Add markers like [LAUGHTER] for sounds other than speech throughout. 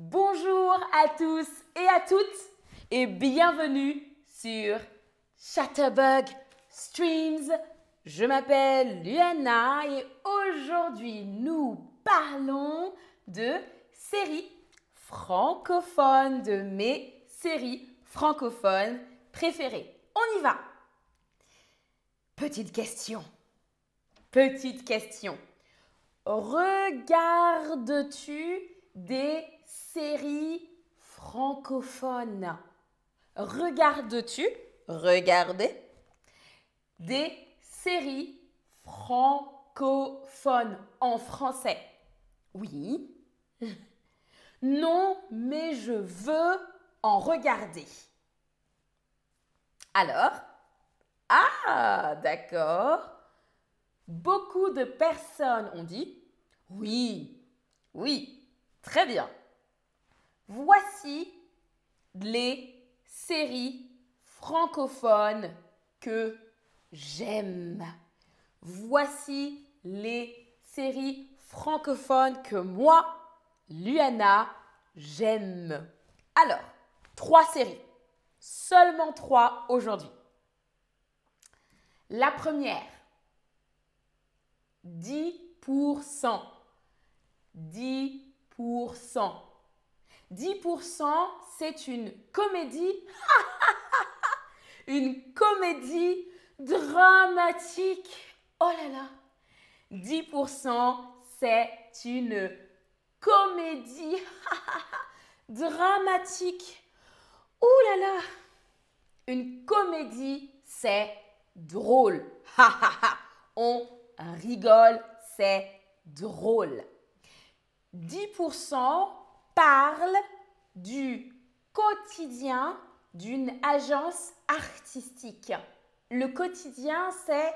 Bonjour à tous et à toutes et bienvenue sur Chatterbug Streams. Je m'appelle Luana et aujourd'hui nous parlons de séries francophones, de mes séries francophones préférées. On y va Petite question. Petite question. Regardes-tu des séries francophones Regardes-tu, regardez, des séries francophones en français? Oui. [LAUGHS] Non, mais je veux en regarder. Alors? Ah, d'accord. Beaucoup de personnes ont dit oui, oui, très bien. Voici les séries francophones que j'aime. Voici les séries francophones que moi, Luana, j'aime. Alors, trois séries. Seulement trois aujourd'hui. La première, 10%. 10%. 10%, c'est une comédie. [LAUGHS] une comédie dramatique. Oh là là. 10%, c'est une comédie [LAUGHS] dramatique. Ouh là là. Une comédie, c'est drôle. [LAUGHS] On rigole, c'est drôle. 10% parlent du quotidien d'une agence artistique. Le quotidien, c'est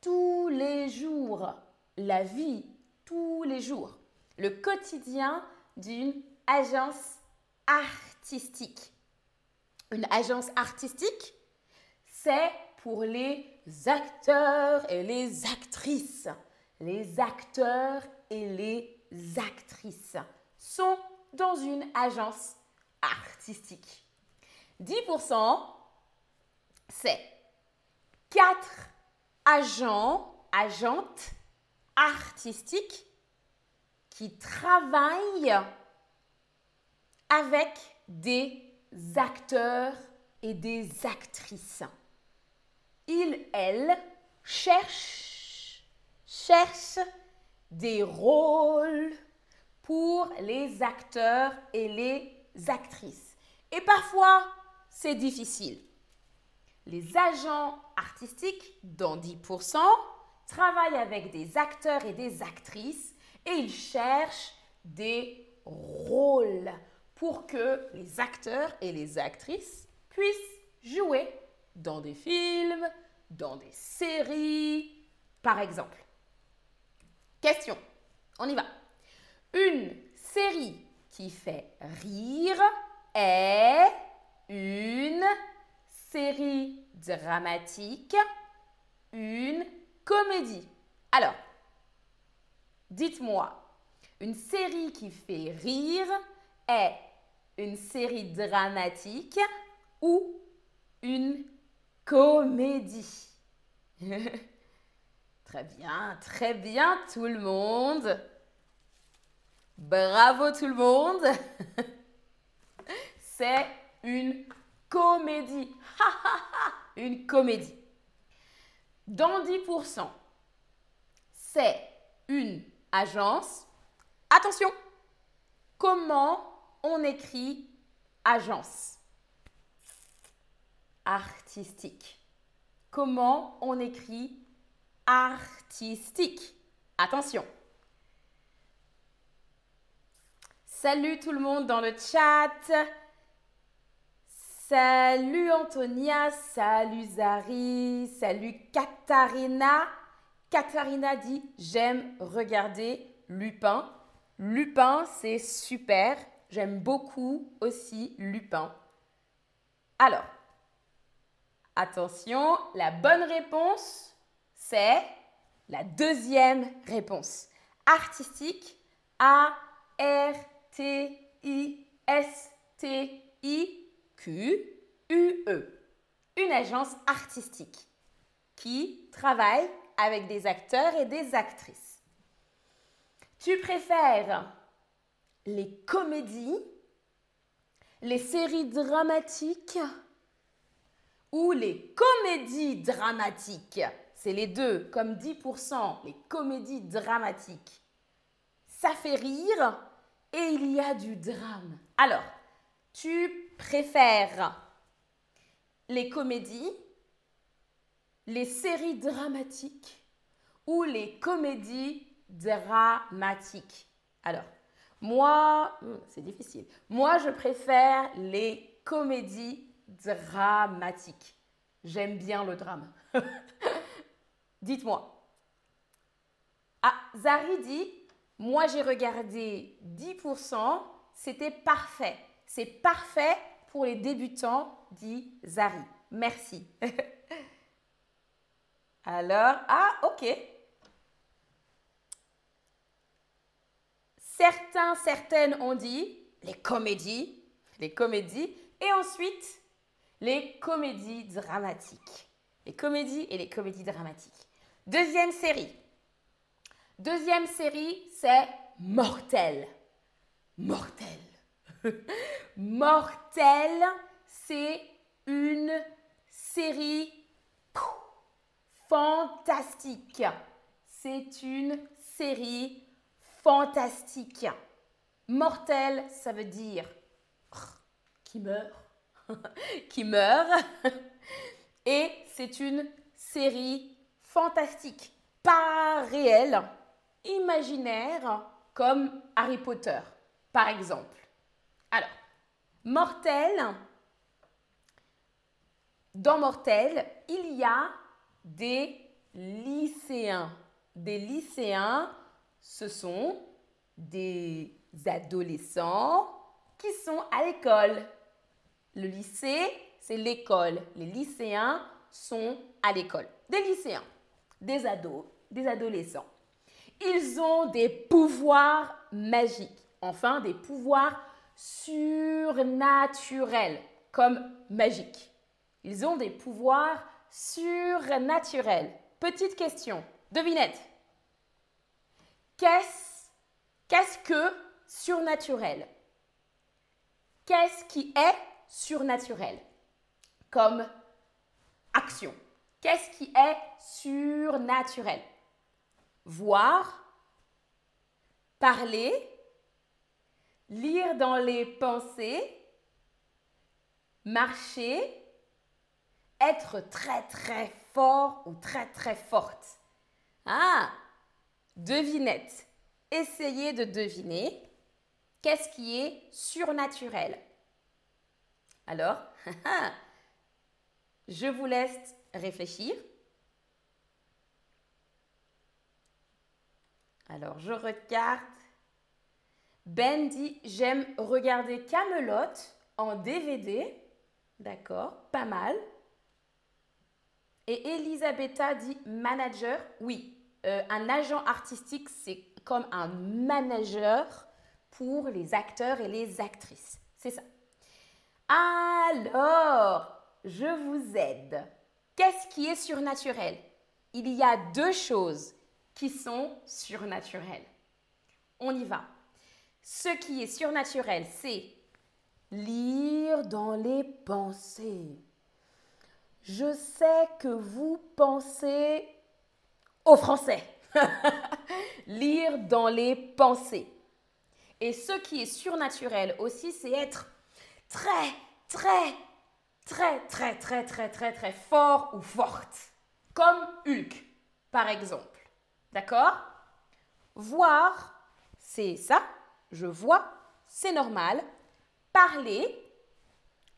tous les jours, la vie, tous les jours. Le quotidien d'une agence artistique. Une agence artistique, c'est pour les acteurs et les actrices. Les acteurs et les actrices sont dans une agence artistique. 10%, c'est 4 agents, agentes artistiques qui travaillent avec des acteurs et des actrices. Ils, elles, cherchent, cherchent des rôles pour les acteurs et les actrices. Et parfois, c'est difficile. Les agents artistiques, dans 10%, travaillent avec des acteurs et des actrices et ils cherchent des rôles pour que les acteurs et les actrices puissent jouer dans des films, dans des séries, par exemple. Question, on y va. Une série qui fait rire est une série dramatique, une comédie. Alors, dites-moi, une série qui fait rire est une série dramatique ou une comédie? [LAUGHS] Très bien, très bien tout le monde. Bravo tout le monde. [LAUGHS] C'est une comédie. [LAUGHS] une comédie. Dans 10%, c'est une agence. Attention, comment on écrit agence? Artistique. Comment on écrit artistique Attention. Salut tout le monde dans le chat. Salut Antonia, salut Zari, salut Katharina. Katharina dit J'aime regarder Lupin. Lupin, c'est super. J'aime beaucoup aussi Lupin. Alors, attention, la bonne réponse, c'est la deuxième réponse. Artistique, A-R-T S-T-I-Q-U-E. Une agence artistique qui travaille avec des acteurs et des actrices. Tu préfères les comédies, les séries dramatiques ou les comédies dramatiques? C'est les deux, comme 10%, les comédies dramatiques. Ça fait rire et il y a du drame. Alors, tu préfères les comédies, les séries dramatiques ou les comédies dramatiques? Alors, moi, hmm, c'est difficile. Moi, je préfère les comédies dramatiques. J'aime bien le drame. [LAUGHS] Dites-moi. Ah, Zari dit, moi j'ai regardé 10%, c'était parfait. C'est parfait pour les débutants, dit Zari. Merci. [LAUGHS] Alors, ah, ok. Certains, certaines ont dit les comédies, les comédies, et ensuite les comédies dramatiques. Les comédies et les comédies dramatiques. Deuxième série. Deuxième série, c'est Mortel. Mortel. [LAUGHS] Mortel, c'est une série fantastique. C'est une série fantastique. Mortel, ça veut dire [LAUGHS] qui meurt. [LAUGHS] qui meurt. Et c'est une série fantastique, pas réelle, imaginaire, comme Harry Potter, par exemple. Alors, Mortel, dans Mortel, il y a des lycéens. Des lycéens, ce sont des adolescents qui sont à l'école. Le lycée, c'est l'école. Les lycéens sont à l'école. Des lycéens, des ados, des adolescents. Ils ont des pouvoirs magiques, enfin des pouvoirs surnaturels, comme magiques. Ils ont des pouvoirs surnaturels. Petite question, devinette. Qu'est-ce qu'est-ce que surnaturel? Qu'est-ce qui est surnaturel? Comme action Qu'est-ce qui est surnaturel? Voir, parler, lire dans les pensées, marcher, être très très fort ou très très forte. Ah, devinette. Essayez de deviner qu'est-ce qui est surnaturel. Alors, [LAUGHS] je vous laisse réfléchir. Alors, je regarde. Ben dit J'aime regarder Camelot en DVD. D'accord, pas mal. Et Elisabetta dit manager. Oui, euh, un agent artistique, c'est comme un manager pour les acteurs et les actrices. C'est ça. Alors, je vous aide. Qu'est-ce qui est surnaturel? Il y a deux choses qui sont surnaturelles. On y va. Ce qui est surnaturel, c'est lire dans les pensées. Je sais que vous pensez au français. [LAUGHS] lire dans les pensées. Et ce qui est surnaturel aussi, c'est être très, très, très, très, très, très, très, très fort ou forte. Comme Hulk, par exemple. D'accord? Voir, c'est ça. Je vois, c'est normal. Parler,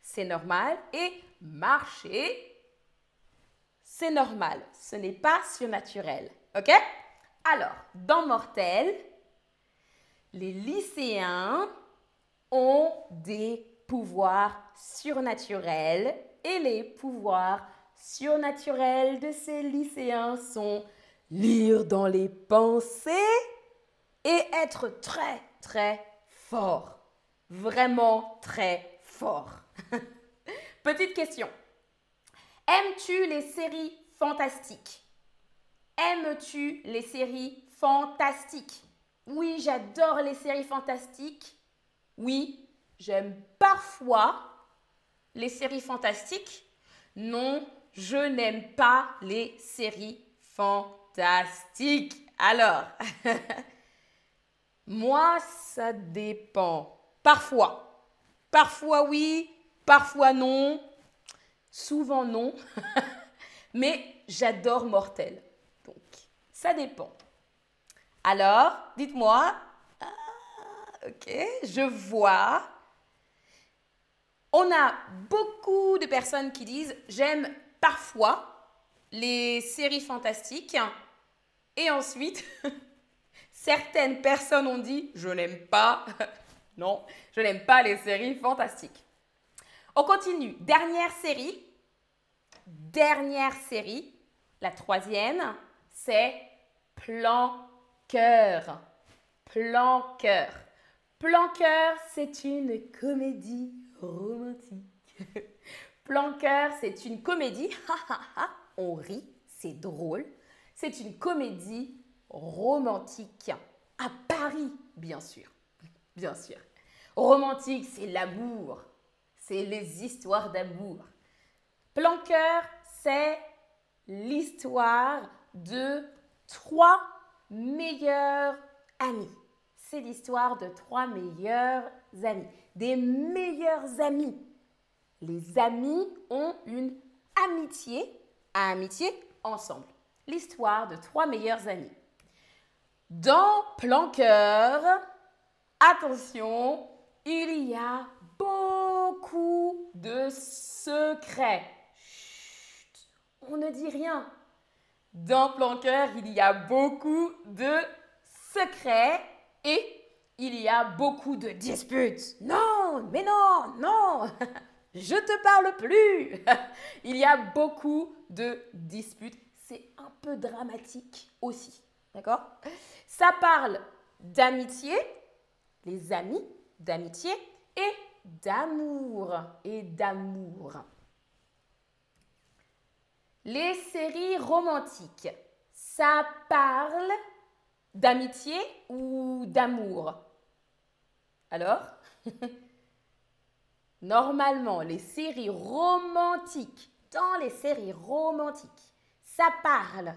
c'est normal. Et marcher, c'est normal. Ce n'est pas surnaturel. OK? Alors, dans Mortel, les lycéens ont des pouvoirs surnaturels et les pouvoirs surnaturels de ces lycéens sont lire dans les pensées et être très très fort. vraiment très fort. [LAUGHS] Petite question. Aimes-tu les séries fantastiques? Aimes-tu les séries fantastiques? Oui, j'adore les séries fantastiques. Oui, j'aime parfois les séries fantastiques. Non, je n'aime pas les séries fantastiques. Alors, [LAUGHS] moi, ça dépend. Parfois. Parfois oui, parfois non. Souvent non. [LAUGHS] Mais j'adore Mortel. Donc, ça dépend. Alors, dites-moi. Ah, ok, je vois. On a beaucoup de personnes qui disent j'aime parfois les séries fantastiques. Et ensuite, [LAUGHS] certaines personnes ont dit je n'aime pas. [LAUGHS] non, je n'aime pas les séries fantastiques. On continue. Dernière série. Dernière série. La troisième, c'est Plan Cœur. Plan Cœur. Plan Cœur, c'est une comédie romantique. [LAUGHS] Plan Cœur, c'est une comédie. [LAUGHS] On rit, c'est drôle. C'est une comédie romantique. À Paris, bien sûr. Bien sûr. Romantique, c'est l'amour. C'est les histoires d'amour. Plan Cœur, c'est l'histoire de trois meilleurs amis. C'est l'histoire de trois meilleurs amis. Des meilleurs amis. Les amis ont une amitié, amitié ensemble. L'histoire de trois meilleurs amis. Dans Plan Cœur, attention, il y a beaucoup de secrets. Chut, on ne dit rien. Dans Plan Cœur, il y a beaucoup de secrets et il y a beaucoup de disputes. Non, mais non, non, [LAUGHS] je te parle plus. [LAUGHS] il y a beaucoup de disputes. C'est un peu dramatique aussi. D'accord? Ça parle d'amitié, les amis, d'amitié et d'amour. Et d'amour. Les séries romantiques, ça parle d'amitié ou d'amour? Alors [LAUGHS] Normalement, les séries romantiques, dans les séries romantiques, ça parle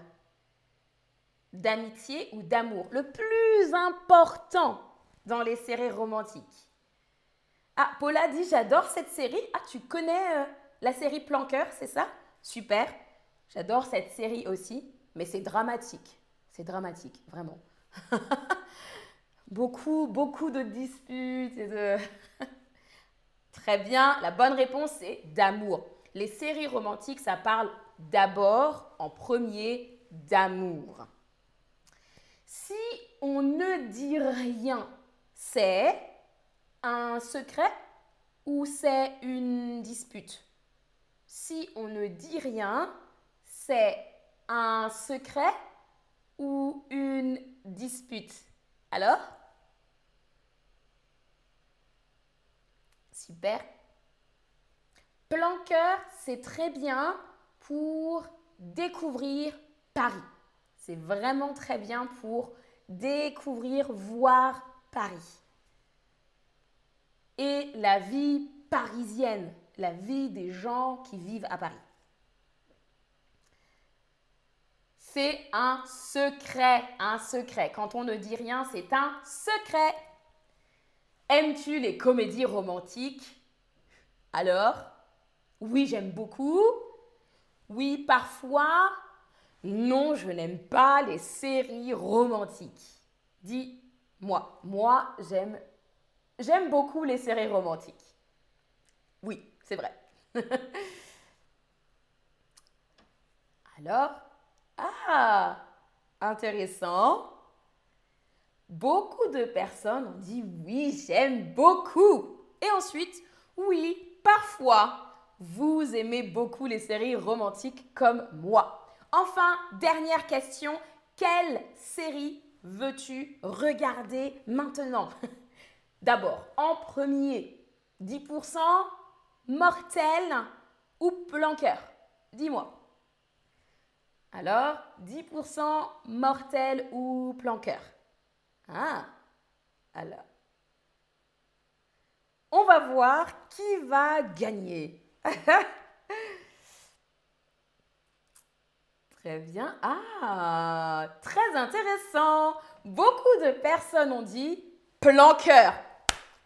d'amitié ou d'amour. Le plus important dans les séries romantiques. Ah, Paula dit j'adore cette série. Ah, tu connais euh, la série Planqueur, c'est ça? Super. J'adore cette série aussi, mais c'est dramatique. C'est dramatique, vraiment. [LAUGHS] beaucoup, beaucoup de disputes et de... [LAUGHS] Très bien, la bonne réponse c'est d'amour. Les séries romantiques, ça parle d'abord, en premier, d'amour. Si on ne dit rien, c'est un secret ou c'est une dispute? Si on ne dit rien, c'est un secret ou une dispute? Alors Super. Plan c'est très bien pour découvrir Paris. C'est vraiment très bien pour découvrir, voir Paris. Et la vie parisienne, la vie des gens qui vivent à Paris. C'est un secret, un secret. Quand on ne dit rien, c'est un secret. Aimes-tu les comédies romantiques? Alors Oui, j'aime beaucoup. Oui, parfois. Non, je n'aime pas les séries romantiques. Dis-moi, moi, j'aime j'aime beaucoup les séries romantiques. Oui, c'est vrai. [LAUGHS] Alors, ah, intéressant. Beaucoup de personnes ont dit oui, j'aime beaucoup. Et ensuite, oui, parfois, vous aimez beaucoup les séries romantiques comme moi. Enfin, dernière question, quelle série veux-tu regarder maintenant? [LAUGHS] D'abord, en premier, 10% mortel ou planqueur? Dis-moi. Alors, 10% mortel ou planqueur? Ah, alors. On va voir qui va gagner. [LAUGHS] Très bien. Ah, très intéressant. Beaucoup de personnes ont dit planqueur.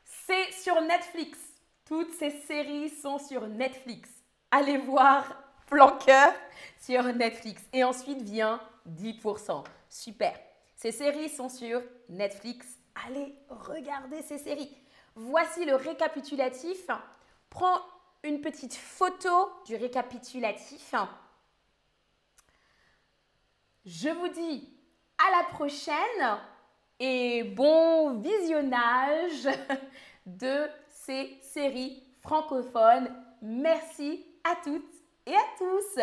C'est sur Netflix. Toutes ces séries sont sur Netflix. Allez voir Planqueur sur Netflix. Et ensuite vient 10%. Super. Ces séries sont sur Netflix. Allez regarder ces séries. Voici le récapitulatif. Prends une petite photo du récapitulatif. Je vous dis à la prochaine et bon visionnage [LAUGHS] de ces séries francophones. Merci à toutes et à tous.